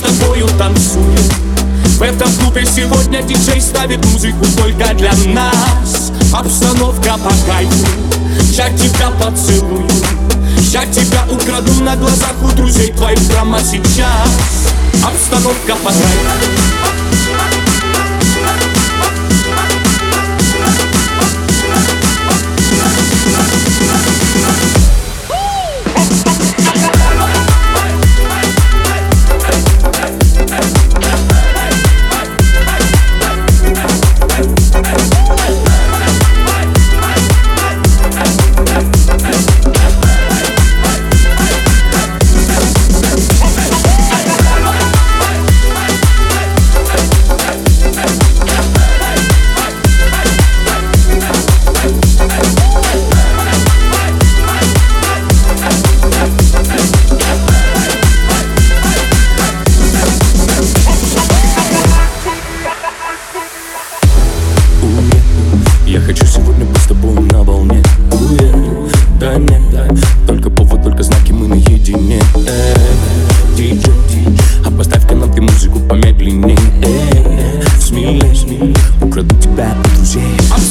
тобою танцуем В этом клубе сегодня диджей ставит музыку только для нас. Обстановка по кайфу Я тебя поцелую. Я тебя украду на глазах у друзей твоих прямо сейчас. Обстановка по кайфу тебя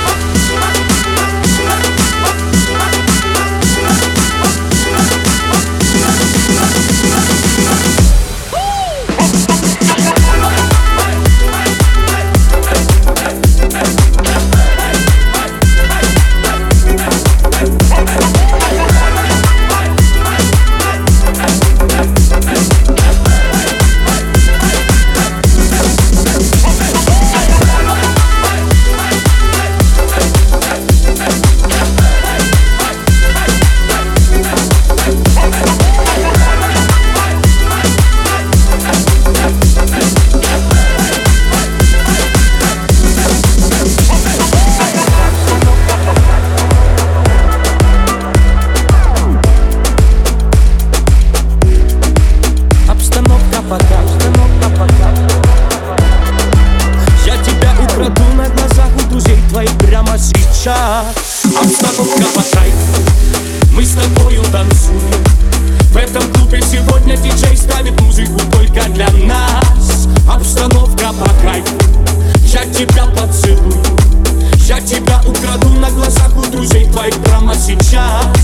in charge.